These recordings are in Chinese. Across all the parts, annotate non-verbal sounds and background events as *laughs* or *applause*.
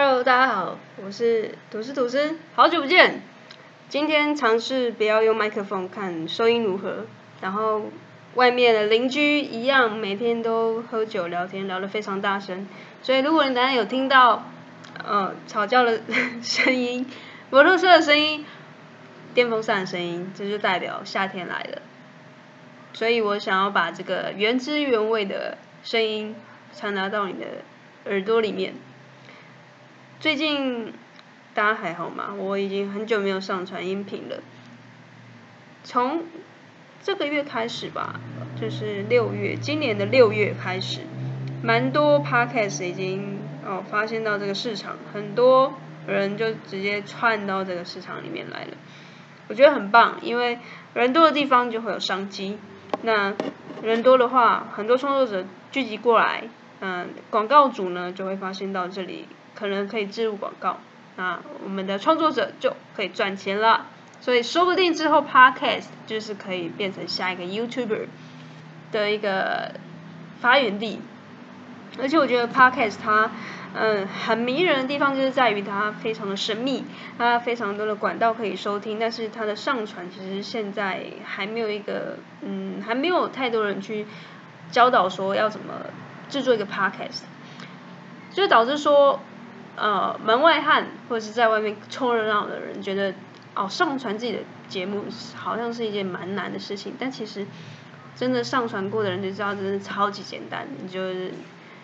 Hello，大家好，我是吐司吐司，好久不见。今天尝试不要用麦克风，看收音如何。然后外面的邻居一样，每天都喝酒聊天，聊得非常大声。所以如果你等下有听到呃吵架的 *laughs* 声音、摩托车的声音、电风扇的声音，这就代表夏天来了。所以我想要把这个原汁原味的声音传达到你的耳朵里面。最近大家还好吗？我已经很久没有上传音频了。从这个月开始吧，就是六月，今年的六月开始，蛮多 podcast 已经哦发现到这个市场，很多人就直接窜到这个市场里面来了。我觉得很棒，因为人多的地方就会有商机。那人多的话，很多创作者聚集过来，嗯，广告主呢就会发现到这里。可能可以植入广告，那我们的创作者就可以赚钱了。所以说不定之后 Podcast 就是可以变成下一个 YouTuber 的一个发源地。而且我觉得 Podcast 它嗯很迷人的地方就是在于它非常的神秘，它非常多的管道可以收听，但是它的上传其实现在还没有一个嗯还没有太多人去教导说要怎么制作一个 Podcast，就导致说。呃，门外汉或者是在外面凑热闹的人，觉得哦，上传自己的节目好像是一件蛮难的事情。但其实真的上传过的人就知道，真的超级简单。你就是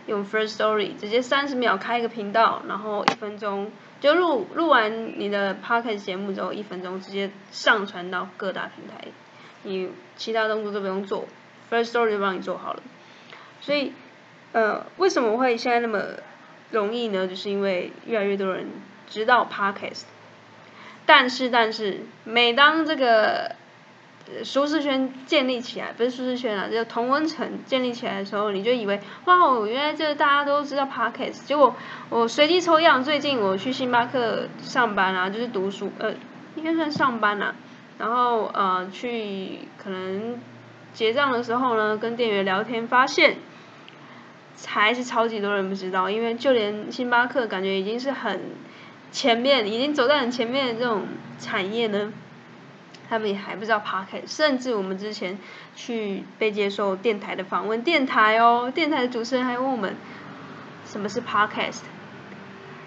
用 First Story 直接三十秒开一个频道，然后一分钟就录录完你的 Podcast 节目之后，一分钟直接上传到各大平台，你其他动作都不用做，First Story 就帮你做好了。所以呃，为什么会现在那么？容易呢，就是因为越来越多人知道 podcast，但是但是每当这个舒适圈建立起来，不是舒适圈啊，就同温层建立起来的时候，你就以为哇，原来这大家都知道 podcast。结果我随机抽样，最近我去星巴克上班啊，就是读书，呃，应该算上班啊，然后呃去可能结账的时候呢，跟店员聊天，发现。还是超级多人不知道，因为就连星巴克感觉已经是很前面，已经走在很前面的这种产业呢，他们也还不知道 podcast。甚至我们之前去被接受电台的访问，电台哦，电台的主持人还问我们什么是 podcast。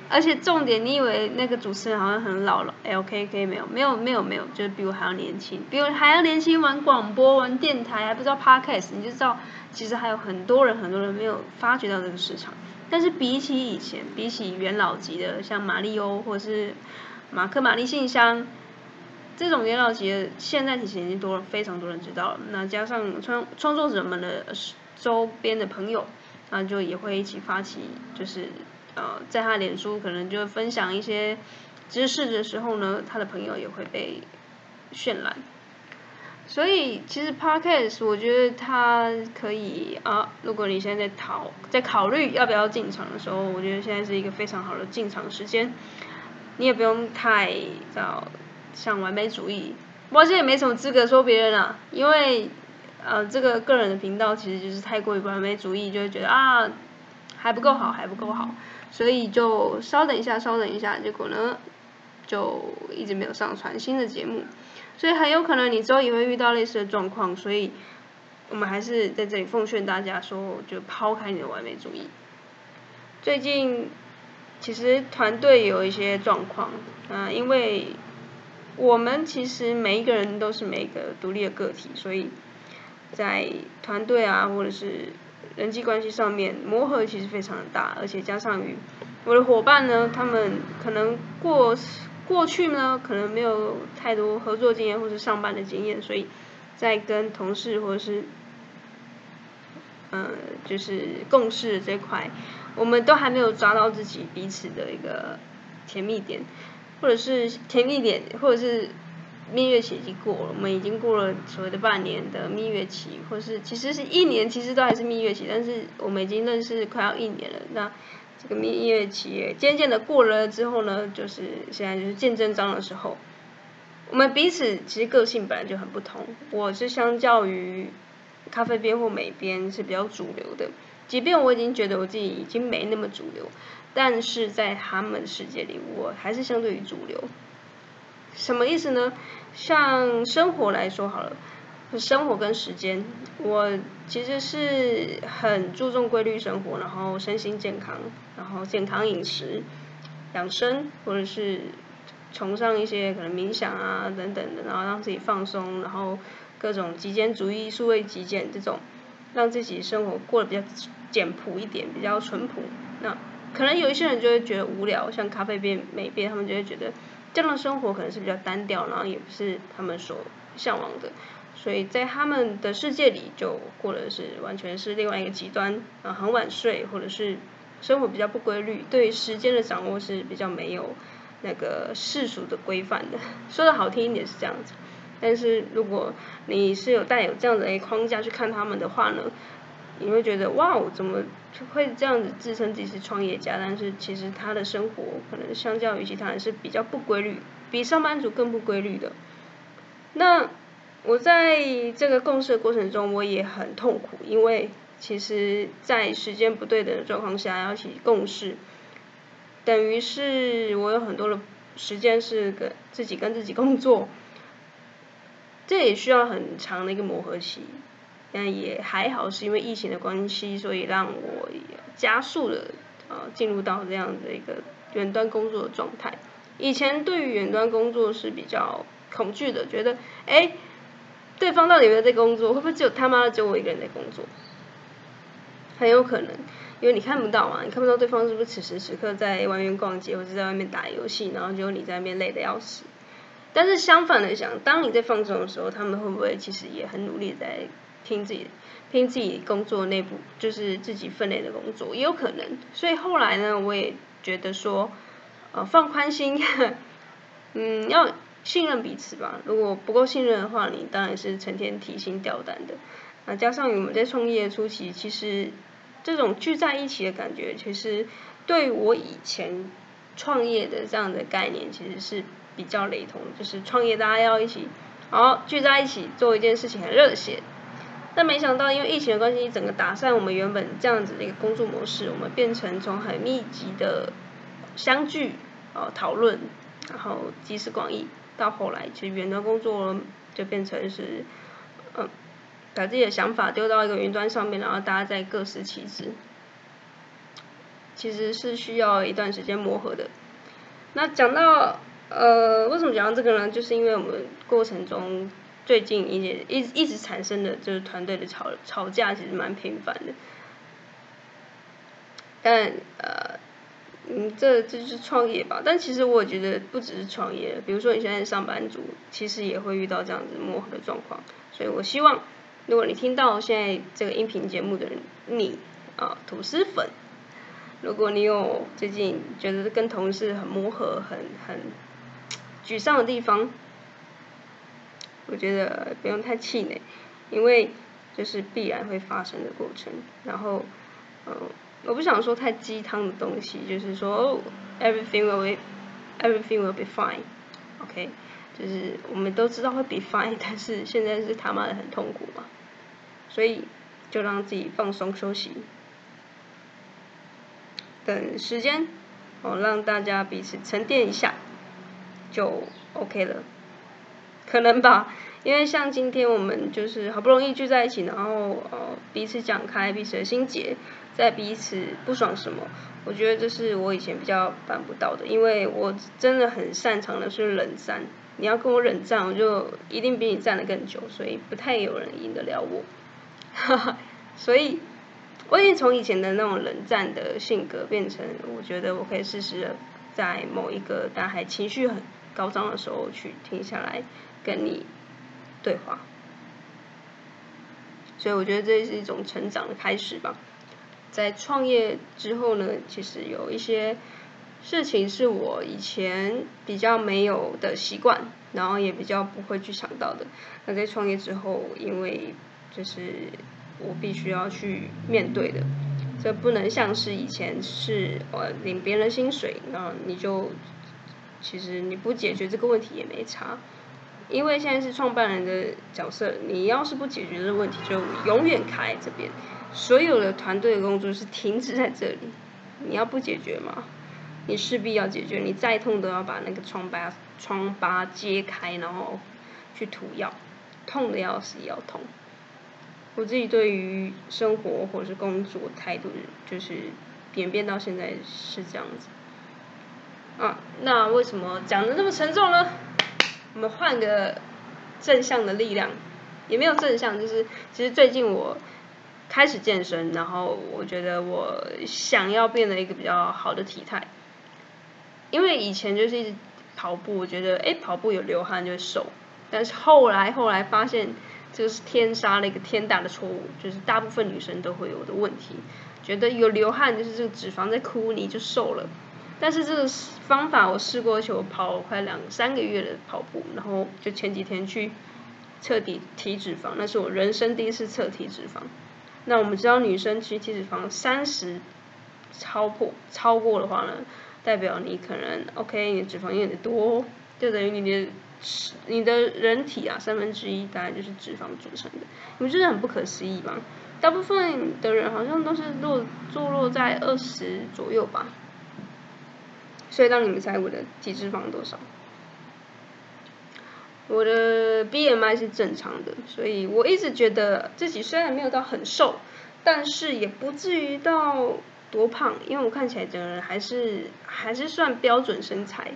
而且重点，你以为那个主持人好像很老了？LKK 没有，没有，没有，没有，就是比我还要年轻，比我还要年轻，玩广播，玩电台，还不知道 podcast，你就知道，其实还有很多人，很多人没有发掘到这个市场。但是比起以前，比起元老级的，像马里欧或者是马克·玛丽信箱这种元老级的，现在其实已经多了非常多人知道了。那加上创创作者们的周边的朋友，那就也会一起发起，就是。呃，在他脸书可能就分享一些知识的时候呢，他的朋友也会被渲染。所以其实 podcast 我觉得它可以啊，如果你现在在讨在考虑要不要进场的时候，我觉得现在是一个非常好的进场时间。你也不用太早像完美主义，我现在也没什么资格说别人啊，因为呃这个个人的频道其实就是太过于完美主义，就会觉得啊还不够好，还不够好。所以就稍等一下，稍等一下，结果呢，就一直没有上传新的节目，所以很有可能你之后也会遇到类似的状况，所以我们还是在这里奉劝大家说，就抛开你的完美主义。最近其实团队有一些状况，嗯，因为我们其实每一个人都是每一个独立的个体，所以在团队啊，或者是。人际关系上面磨合其实非常的大，而且加上于我的伙伴呢，他们可能过过去呢，可能没有太多合作经验或是上班的经验，所以在跟同事或者是嗯，就是共事这块，我们都还没有抓到自己彼此的一个甜蜜点，或者是甜蜜点，或者是。蜜月期已经过了，我们已经过了所谓的半年的蜜月期，或是其实是一年，其实都还是蜜月期，但是我们已经认识快要一年了。那这个蜜月期渐渐的过了之后呢，就是现在就是见真章的时候。我们彼此其实个性本来就很不同，我是相较于咖啡边或美边是比较主流的，即便我已经觉得我自己已经没那么主流，但是在他们的世界里，我还是相对于主流。什么意思呢？像生活来说好了，生活跟时间，我其实是很注重规律生活，然后身心健康，然后健康饮食、养生，或者是崇尚一些可能冥想啊等等的，然后让自己放松，然后各种极简主义、数位极简这种，让自己生活过得比较简朴一点，比较淳朴。那可能有一些人就会觉得无聊，像咖啡变美变，他们就会觉得。这样的生活可能是比较单调，然后也不是他们所向往的，所以在他们的世界里就过的是完全是另外一个极端，啊，很晚睡或者是生活比较不规律，对时间的掌握是比较没有那个世俗的规范的。说的好听一点是这样子，但是如果你是有带有这样的一个框架去看他们的话呢？你会觉得哇哦，怎么会这样子自称自己是创业家？但是其实他的生活可能相较于其他人是比较不规律，比上班族更不规律的。那我在这个共事的过程中，我也很痛苦，因为其实，在时间不对等的状况下要一起共事，等于是我有很多的时间是跟自己跟自己工作，这也需要很长的一个磨合期。但也还好，是因为疫情的关系，所以让我加速了呃进入到这样的一个远端工作的状态。以前对于远端工作是比较恐惧的，觉得哎，对方到底有没有在工作？会不会只有他妈的只有我一个人在工作？很有可能，因为你看不到嘛，你看不到对方是不是此时此刻在外面逛街，或者在外面打游戏，然后只有你在那边累得要死。但是相反的想，当你在放松的时候，他们会不会其实也很努力在？拼自己，拼自己工作内部，就是自己分内的工作，也有可能。所以后来呢，我也觉得说，呃，放宽心，嗯，要信任彼此吧。如果不够信任的话，你当然是成天提心吊胆的。那加上我们在创业初期，其实这种聚在一起的感觉，其实对我以前创业的这样的概念，其实是比较雷同。就是创业大家要一起，好聚在一起做一件事情，很热血。但没想到，因为疫情的关系，整个打散我们原本这样子的一个工作模式，我们变成从很密集的相聚、呃讨论，然后集思广益，到后来其实远端工作就变成是，嗯，把自己的想法丢到一个云端上面，然后大家再各司其职，其实是需要一段时间磨合的。那讲到呃，为什么讲到这个呢？就是因为我们过程中。最近一些一一直产生的就是团队的吵吵架，其实蛮频繁的。但呃，嗯，这这就是创业吧。但其实我觉得不只是创业，比如说你现在上班族，其实也会遇到这样子磨合的状况。所以我希望，如果你听到现在这个音频节目的，你啊吐司粉，如果你有最近觉得跟同事很磨合、很很沮丧的地方。我觉得不用太气馁，因为就是必然会发生的过程。然后，嗯，我不想说太鸡汤的东西，就是说哦，everything will be，everything will be fine，OK，就是我们都知道会 be fine，*laughs* 但是现在是他妈的很痛苦嘛，所以就让自己放松休息，等时间，哦，让大家彼此沉淀一下，就 OK 了。可能吧，因为像今天我们就是好不容易聚在一起，然后呃彼此讲开彼此的心结，在彼此不爽什么，我觉得这是我以前比较办不到的，因为我真的很擅长的是冷战，你要跟我冷战，我就一定比你站得更久，所以不太有人赢得了我，哈哈，所以我已经从以前的那种冷战的性格，变成我觉得我可以试试在某一个大海情绪很高涨的时候去停下来。跟你对话，所以我觉得这是一种成长的开始吧。在创业之后呢，其实有一些事情是我以前比较没有的习惯，然后也比较不会去想到的。那在创业之后，因为就是我必须要去面对的，这不能像是以前是呃领别人薪水，那你就其实你不解决这个问题也没差。因为现在是创办人的角色，你要是不解决这个问题，就永远卡在这边。所有的团队的工作是停止在这里，你要不解决嘛？你势必要解决，你再痛都要把那个疮疤疮疤揭开，然后去涂药，痛的要死要痛。我自己对于生活或者是工作态度，就是演变到现在是这样子。啊，那为什么讲的那么沉重呢？我们换个正向的力量，也没有正向，就是其实最近我开始健身，然后我觉得我想要变得一个比较好的体态。因为以前就是一直跑步，我觉得哎跑步有流汗就会瘦，但是后来后来发现这个是天杀了一个天大的错误，就是大部分女生都会有的问题，觉得有流汗就是这个脂肪在哭你就瘦了，但是这个方法我试过，我跑快两三个月的跑步，然后就前几天去测体体脂肪，那是我人生第一次测体脂肪。那我们知道女生其实体脂肪三十超破超过的话呢？代表你可能 OK，你的脂肪有点多，就等于你的你的人体啊三分之一大概就是脂肪组成的，你们觉得很不可思议吗？大部分的人好像都是落坐落在二十左右吧，所以让你们猜我的体脂肪多少？我的 BMI 是正常的，所以我一直觉得自己虽然没有到很瘦，但是也不至于到。多胖？因为我看起来整个人还是还是算标准身材。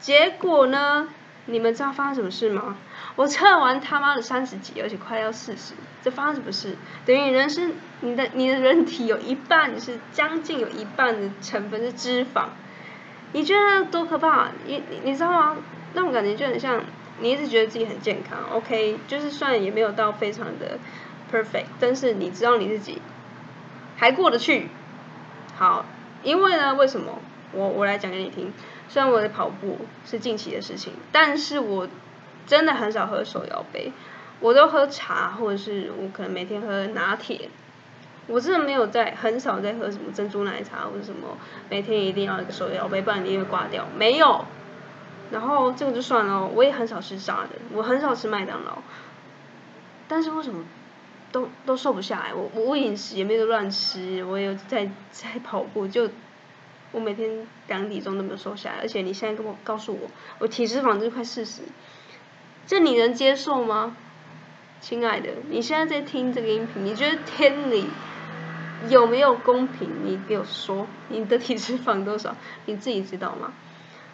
结果呢？你们知道发生什么事吗？我测完他妈的三十几，而且快要四十，这发生什么事？等于人是你的你的人体有一半是将近有一半的成分是脂肪。你觉得多可怕？你你你知道吗？那种感觉就很像你一直觉得自己很健康，OK，就是算也没有到非常的 perfect，但是你知道你自己还过得去。好，因为呢，为什么？我我来讲给你听。虽然我的跑步是近期的事情，但是我真的很少喝手摇杯，我都喝茶，或者是我可能每天喝拿铁。我真的没有在很少在喝什么珍珠奶茶或者什么，每天一定要一个手摇杯，不然你会挂掉。没有。然后这个就算了，我也很少吃炸的，我很少吃麦当劳。但是为什么？都都瘦不下来，我我饮食也没有乱吃，我有在在跑步，就我每天量体重都没有瘦下来，而且你现在跟我告诉我，我体脂肪就快四十，这你能接受吗？亲爱的，你现在在听这个音频，你觉得天理有没有公平？你给我说，你的体脂肪多少？你自己知道吗？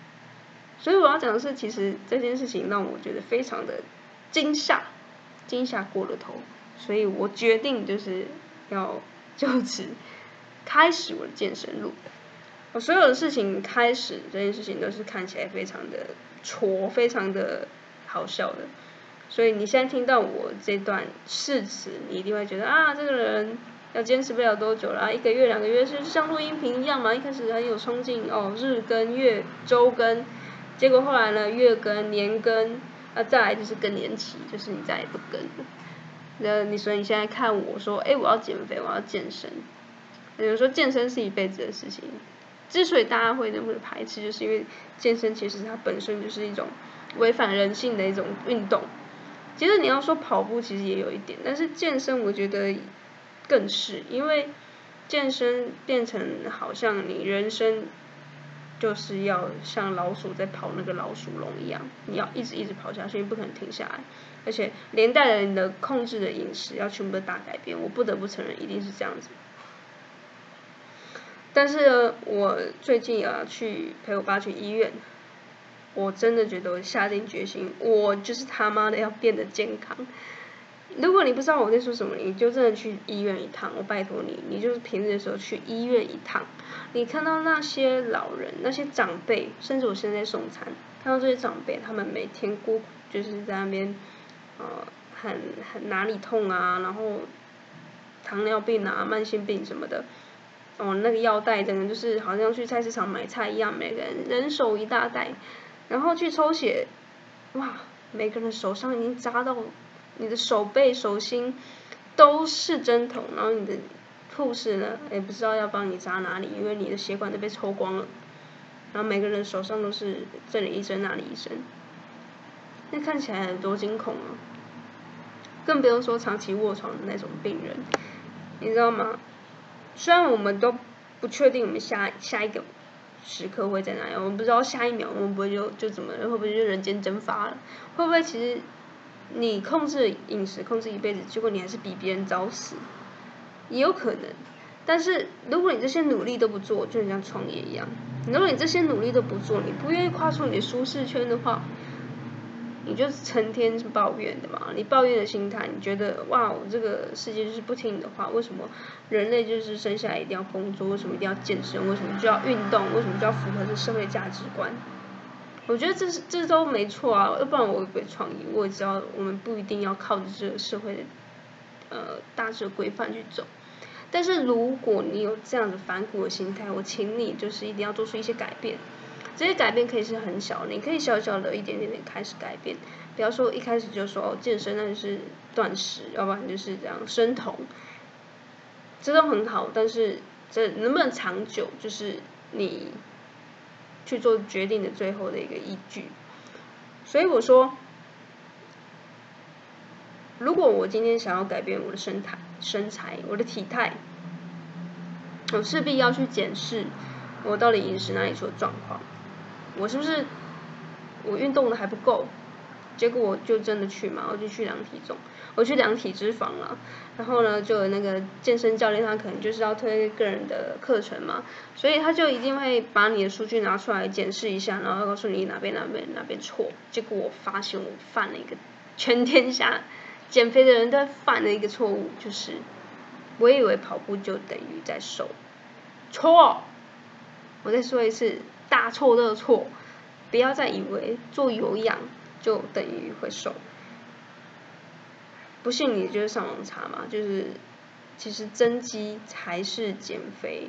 *laughs* 所以我要讲的是，其实这件事情让我觉得非常的惊吓，惊吓过了头。所以我决定就是要就此开始我的健身路。*laughs* 我所有的事情开始这件事情都是看起来非常的挫，非常的好笑的。所以你现在听到我这段誓词，你一定会觉得啊，这个人要坚持不了多久了，一个月、两个月就是像录音频一样嘛？一开始很有冲劲哦，日更、月、周更，结果后来呢，月更、年更，啊再来就是更年期，就是你再也不更了。那你说你现在看我说，哎，我要减肥，我要健身。有人说健身是一辈子的事情。之所以大家会那么排斥，就是因为健身其实它本身就是一种违反人性的一种运动。其实你要说跑步，其实也有一点，但是健身我觉得更是，因为健身变成好像你人生。就是要像老鼠在跑那个老鼠笼一样，你要一直一直跑下去，你不可能停下来，而且连带着你的控制的饮食要全部都大改变。我不得不承认，一定是这样子。但是，我最近也要去陪我爸去医院，我真的觉得我下定决心，我就是他妈的要变得健康。如果你不知道我在说什么，你就真的去医院一趟，我拜托你，你就是平日的时候去医院一趟。你看到那些老人、那些长辈，甚至我现在送餐，看到这些长辈，他们每天孤就是在那边，呃，很很哪里痛啊，然后糖尿病啊、慢性病什么的，哦，那个药袋真的就是好像去菜市场买菜一样，每个人人手一大袋，然后去抽血，哇，每个人手上已经扎到。你的手背、手心都是针筒，然后你的护士呢也不知道要帮你扎哪里，因为你的血管都被抽光了。然后每个人手上都是这里一针那里一针，那看起来多惊恐啊！更不用说长期卧床的那种病人，你知道吗？虽然我们都不确定我们下下一个时刻会在哪里，我们不知道下一秒我们不会就就怎么会不会就人间蒸发了？会不会其实你控制饮食控制一辈子，结果你还是比别人早死？也有可能。但是如果你这些努力都不做，就像创业一样，如果你这些努力都不做，你不愿意跨出你的舒适圈的话，你就成天抱怨的嘛？你抱怨的心态，你觉得哇，这个世界就是不听你的话，为什么人类就是生下来一定要工作？为什么一定要健身？为什么就要运动？为什么就要符合这社会价值观？我觉得这是这都没错啊，要不然我会不会创业？我也知道我们不一定要靠着这个社会的呃大致规范去走。但是如果你有这样的反骨的心态，我请你就是一定要做出一些改变。这些改变可以是很小，你可以小小的一点点点开始改变。不要说一开始就说哦健身那就是断食，要不然就是这样生酮，这都很好。但是这能不能长久，就是你去做决定的最后的一个依据。所以我说，如果我今天想要改变我的身材、身材、我的体态，我势必要去检视我到底饮食哪里出了状况。我是不是我运动的还不够？结果我就真的去嘛，我就去量体重，我去量体脂肪了。然后呢，就有那个健身教练，他可能就是要推个人的课程嘛，所以他就一定会把你的数据拿出来检视一下，然后告诉你哪边哪边哪边错。结果我发现我犯了一个全天下减肥的人都犯的一个错误，就是我以为跑步就等于在瘦，错。我再说一次。大错特错！不要再以为做有氧就等于会瘦。不信你就上网查嘛，就是其实增肌才是减肥，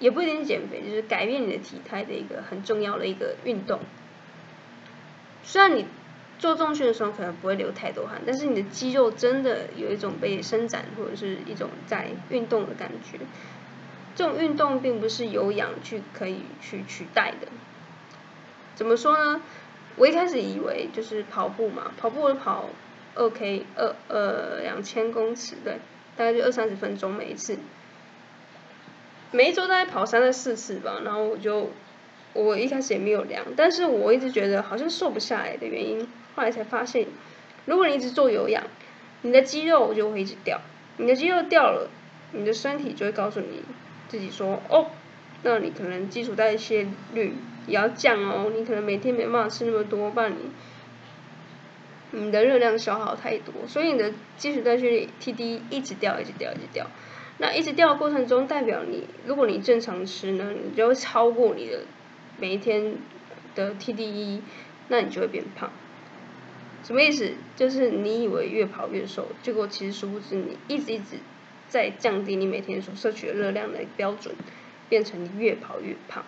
也不一定减肥，就是改变你的体态的一个很重要的一个运动。虽然你做重训的时候可能不会流太多汗，但是你的肌肉真的有一种被伸展或者是一种在运动的感觉。这种运动并不是有氧去可以去取代的。怎么说呢？我一开始以为就是跑步嘛，跑步跑二 K 二呃两千公尺对，大概就二三十分钟每一次，每一周大概跑三到四次吧。然后我就我一开始也没有量，但是我一直觉得好像瘦不下来的原因，后来才发现，如果你一直做有氧，你的肌肉就会一直掉，你的肌肉掉了，你的身体就会告诉你。自己说哦，那你可能基础代谢率也要降哦，你可能每天没办法吃那么多，不然你你的热量消耗太多，所以你的基础代谢率 TD 一直掉，一直掉，一直掉。那一直掉的过程中，代表你如果你正常吃呢，你就会超过你的每一天的 TDE，那你就会变胖。什么意思？就是你以为越跑越瘦，结果其实殊不知你一直一直。在降低你每天所摄取的热量的标准，变成你越跑越胖，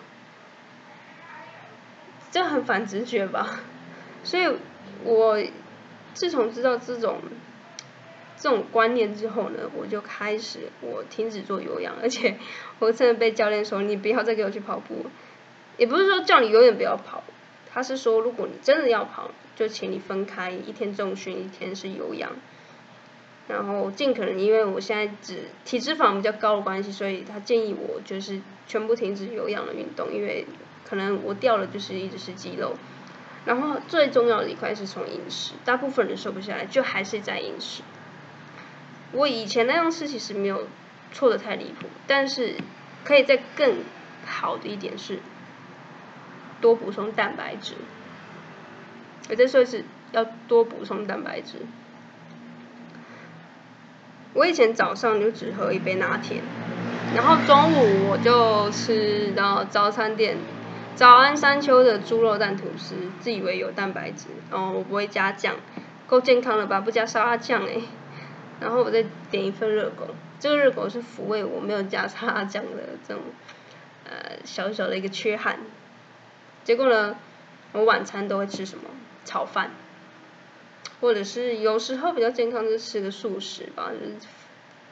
这很反直觉吧？所以，我自从知道这种这种观念之后呢，我就开始我停止做有氧，而且我真的被教练说你不要再给我去跑步，也不是说叫你永远不要跑，他是说如果你真的要跑，就请你分开一天重训，一天是有氧。然后尽可能，因为我现在只体脂肪比较高的关系，所以他建议我就是全部停止有氧的运动，因为可能我掉了就是一直是肌肉。然后最重要的一块是从饮食，大部分人瘦不下来就还是在饮食。我以前那样吃其实没有错的太离谱，但是可以再更好的一点是多补充蛋白质。我再说一次，要多补充蛋白质。我以前早上就只喝一杯拿铁，然后中午我就吃到早餐店早安山丘的猪肉蛋吐司，自以为有蛋白质，然后我不会加酱，够健康了吧？不加沙拉酱哎，*laughs* 然后我再点一份热狗，这个热狗是抚慰我没有加沙拉酱的这种呃小小的一个缺憾。结果呢，我晚餐都会吃什么？炒饭。或者是有时候比较健康就吃个素食吧，就是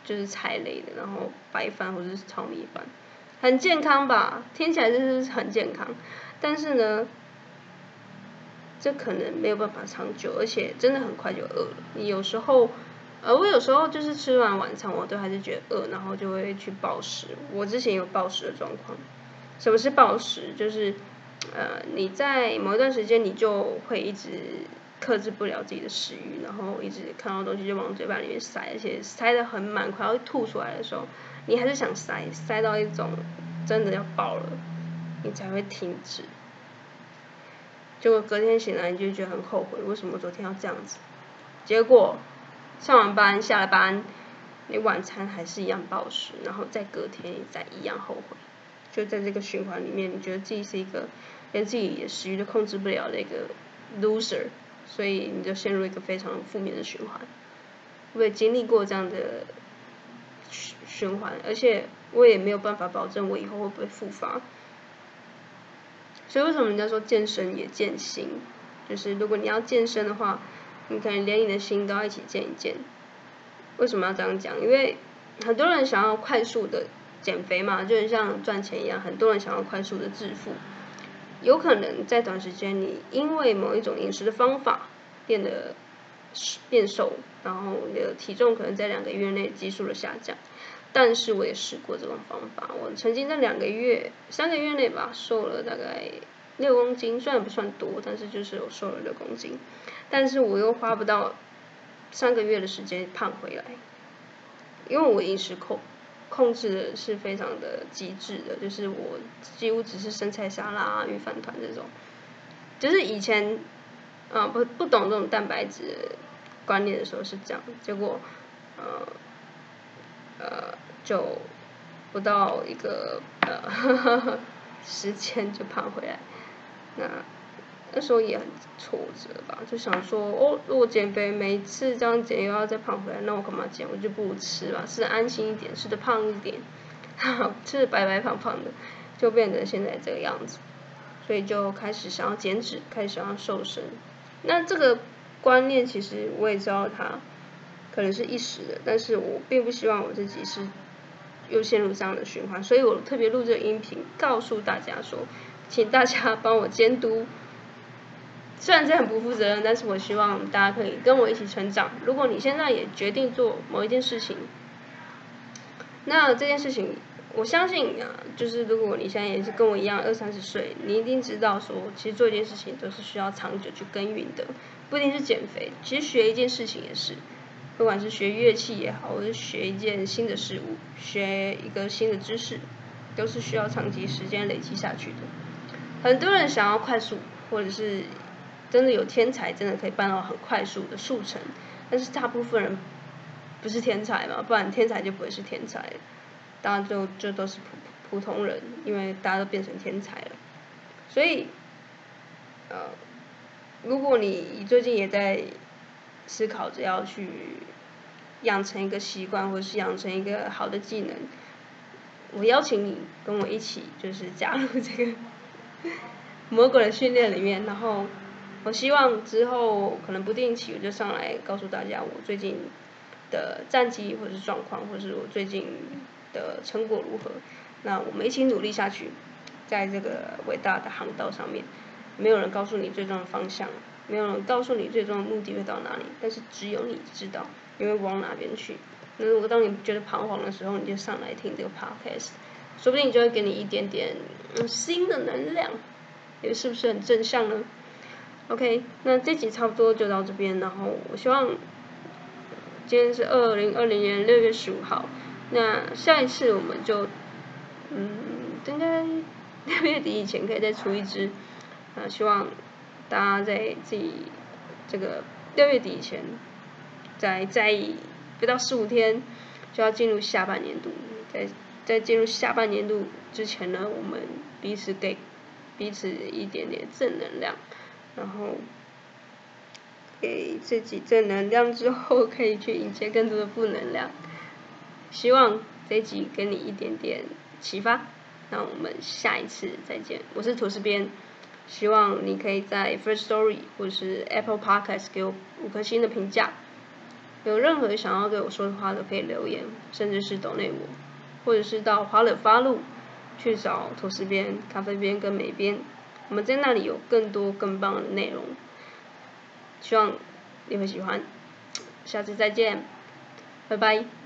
就是菜类的，然后白饭或者是炒米饭，很健康吧？听起来就是很健康，但是呢，这可能没有办法长久，而且真的很快就饿了。你有时候呃我有时候就是吃完晚餐，我都还是觉得饿，然后就会去暴食。我之前有暴食的状况。什么是暴食？就是呃，你在某一段时间，你就会一直克制不了自己的食欲，然后一直看到东西就往嘴巴里面塞，而且塞得很满，快要吐出来的时候，你还是想塞，塞到一种真的要爆了，你才会停止。结果隔天醒来，你就觉得很后悔，为什么昨天要这样子？结果上完班下了班，你晚餐还是一样暴食，然后再隔天再一样后悔，就在这个循环里面，你觉得自己是一个连自己的食欲都控制不了的一个 loser，所以你就陷入一个非常负面的循环。我也经历过这样的循循环，而且我也没有办法保证我以后会不会复发。所以为什么人家说健身也健心？就是如果你要健身的话，你可能连你的心都要一起健一健。为什么要这样讲？因为很多人想要快速的减肥嘛，就很像赚钱一样，很多人想要快速的致富。有可能在短时间，你因为某一种饮食的方法变得变瘦，然后你的体重可能在两个月内急速的下降。但是我也试过这种方法，我曾经在两个月、三个月内吧，瘦了大概六公斤，虽然不算多，但是就是我瘦了六公斤。但是我又花不到三个月的时间胖回来，因为我饮食控控制的是非常的极致的，就是我几乎只是生菜沙拉啊、鱼饭团这种，就是以前啊不不懂这种蛋白质观念的时候是这样，结果呃。呃，就不到一个呃 *laughs* 时间就胖回来，那那时候也很挫折吧，就想说哦，如果减肥每次这样减又要再胖回来，那我干嘛减？我就不如吃吧，吃安心一点，吃的胖一点，*laughs* 吃的白白胖胖的，就变成现在这个样子，所以就开始想要减脂，开始想要瘦身。那这个观念其实我也知道它。可能是一时的，但是我并不希望我自己是又陷入这样的循环，所以我特别录这个音频，告诉大家说，请大家帮我监督。虽然这很不负责任，但是我希望大家可以跟我一起成长。如果你现在也决定做某一件事情，那这件事情，我相信啊，就是如果你现在也是跟我一样二三十岁，你一定知道说，其实做一件事情都是需要长久去耕耘的，不一定是减肥，其实学一件事情也是。不管是学乐器也好，或者学一件新的事物，学一个新的知识，都是需要长期时间累积下去的。很多人想要快速，或者是真的有天才，真的可以办到很快速的速成，但是大部分人不是天才嘛，不然天才就不会是天才，大家就就都是普普通人，因为大家都变成天才了。所以，呃，如果你最近也在。思考着要去养成一个习惯，或是养成一个好的技能。我邀请你跟我一起，就是加入这个 *laughs* 魔鬼的训练里面。然后，我希望之后可能不定期我就上来告诉大家我最近的战绩或者是状况，或者是我最近的成果如何。那我们一起努力下去，在这个伟大的航道上面，没有人告诉你最终的方向。没有人告诉你最终的目的会到哪里，但是只有你知道，你会往哪边去。那如果当你觉得彷徨的时候，你就上来听这个 podcast，说不定就会给你一点点新的能量，也是不是很正向呢？OK，那这集差不多就到这边，然后我希望今天是二零二零年六月十五号，那下一次我们就嗯，应该六月底以前可以再出一支，啊，希望。大家在自己这个六月底以前，在在不到十五天就要进入下半年度，在在进入下半年度之前呢，我们彼此给彼此一点点正能量，然后给自己正能量之后，可以去迎接更多的负能量。希望这一集给你一点点启发，那我们下一次再见，我是吐司边。希望你可以在 First Story 或者是 Apple Podcast 给我五颗星的评价。有任何想要对我说的话都可以留言，甚至是抖内我，或者是到华乐发路去找吐司边、咖啡边跟美边，我们在那里有更多更棒的内容。希望你会喜欢，下次再见，拜拜。